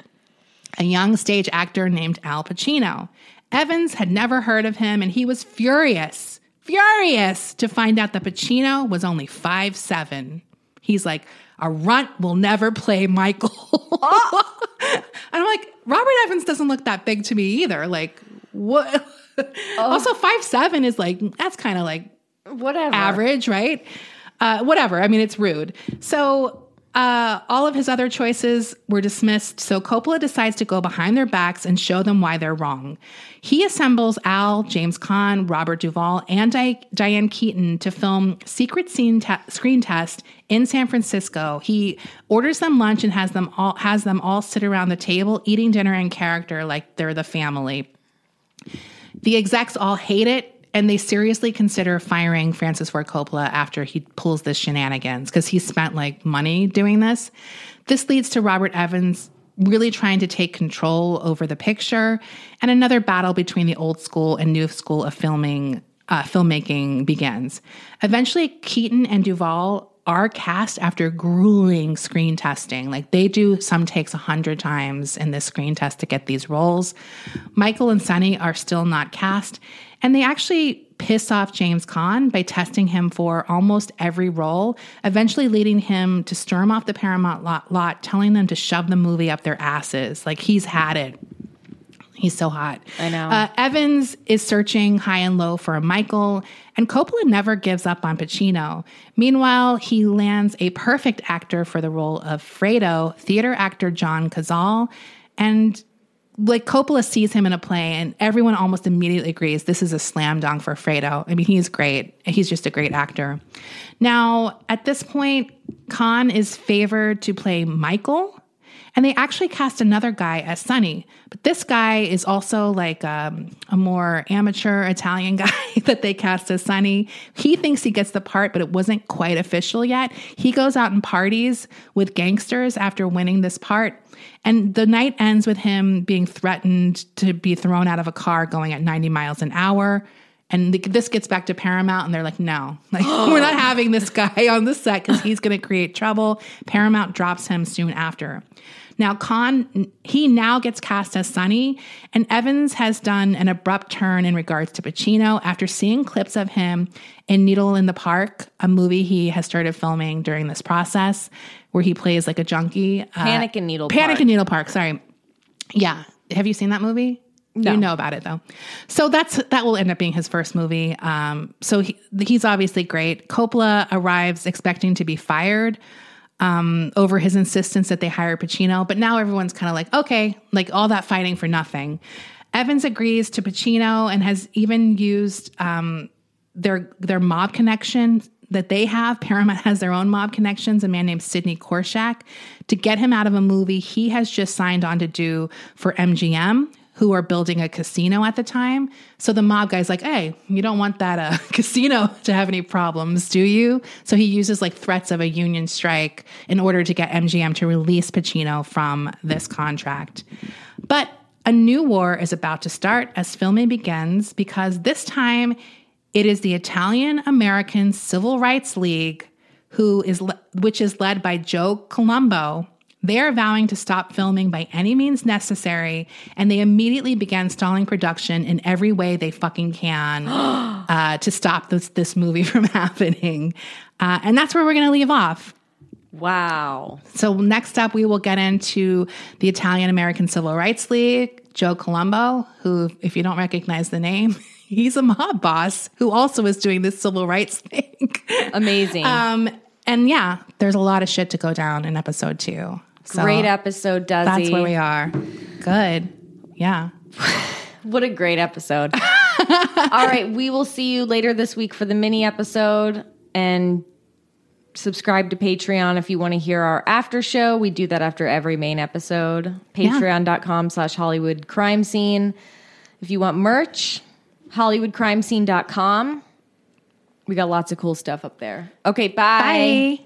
a young stage actor named Al Pacino. Evans had never heard of him and he was furious, furious to find out that Pacino was only five seven. He's like, a runt will never play Michael. Oh. and I'm like, Robert Evans doesn't look that big to me either. Like, what? Oh. Also, five seven is like that's kind of like Whatever. average, right? Uh, whatever. I mean, it's rude. So uh, all of his other choices were dismissed. So Coppola decides to go behind their backs and show them why they're wrong. He assembles Al, James Caan, Robert Duvall, and Di- Diane Keaton to film secret scene te- screen test in San Francisco. He orders them lunch and has them all has them all sit around the table eating dinner in character like they're the family. The execs all hate it and they seriously consider firing Francis Ford Coppola after he pulls this shenanigans because he spent like money doing this. This leads to Robert Evans really trying to take control over the picture and another battle between the old school and new school of filming uh, filmmaking begins. Eventually, Keaton and Duvall are cast after grueling screen testing. Like they do some takes a hundred times in this screen test to get these roles. Michael and Sonny are still not cast, and they actually piss off James Caan by testing him for almost every role, eventually leading him to storm off the Paramount lot, lot telling them to shove the movie up their asses. Like he's had it. He's so hot. I know. Uh, Evans is searching high and low for a Michael, and Coppola never gives up on Pacino. Meanwhile, he lands a perfect actor for the role of Fredo, theater actor John Cazale, and like Coppola sees him in a play, and everyone almost immediately agrees this is a slam dunk for Fredo. I mean, he's great. He's just a great actor. Now, at this point, Caan is favored to play Michael, and they actually cast another guy as Sonny. But this guy is also like um, a more amateur Italian guy that they cast as Sonny. He thinks he gets the part, but it wasn't quite official yet. He goes out and parties with gangsters after winning this part. And the night ends with him being threatened to be thrown out of a car going at 90 miles an hour. And this gets back to Paramount, and they're like, no, like we're not having this guy on the set because he's going to create trouble. Paramount drops him soon after. Now, Caan, he now gets cast as Sonny, and Evans has done an abrupt turn in regards to Pacino after seeing clips of him in Needle in the Park, a movie he has started filming during this process, where he plays like a junkie. Uh, Panic in Needle Panic Park. in Needle Park. Sorry. Yeah. Have you seen that movie? No. You know about it though. So that's that will end up being his first movie. Um, so he, he's obviously great. Coppola arrives expecting to be fired um, over his insistence that they hire Pacino, but now everyone's kind of like, okay, like all that fighting for nothing. Evans agrees to Pacino and has even used um, their their mob connection that they have. Paramount has their own mob connections. A man named Sidney Korshak to get him out of a movie he has just signed on to do for MGM, who are building a casino at the time. So the mob guy's like, "Hey, you don't want that uh, casino to have any problems, do you?" So he uses like threats of a union strike in order to get MGM to release Pacino from this contract. But a new war is about to start as filming begins because this time it is the Italian American Civil Rights League who is le- which is led by Joe Colombo. They are vowing to stop filming by any means necessary, and they immediately began stalling production in every way they fucking can uh, to stop this this movie from happening. Uh, and that's where we're going to leave off. Wow. So next up, we will get into the Italian American Civil Rights League, Joe Colombo, who, if you don't recognize the name, he's a mob boss who also is doing this civil rights thing. Amazing. um, and yeah, there's a lot of shit to go down in episode two. So great episode, Duzzy. That's where we are. Good. Yeah. What a great episode. All right, we will see you later this week for the mini episode and subscribe to Patreon if you want to hear our after show. We do that after every main episode. Patreon.com slash Hollywood crime scene. If you want merch, HollywoodCrimeScene.com. We got lots of cool stuff up there. Okay, bye. Bye.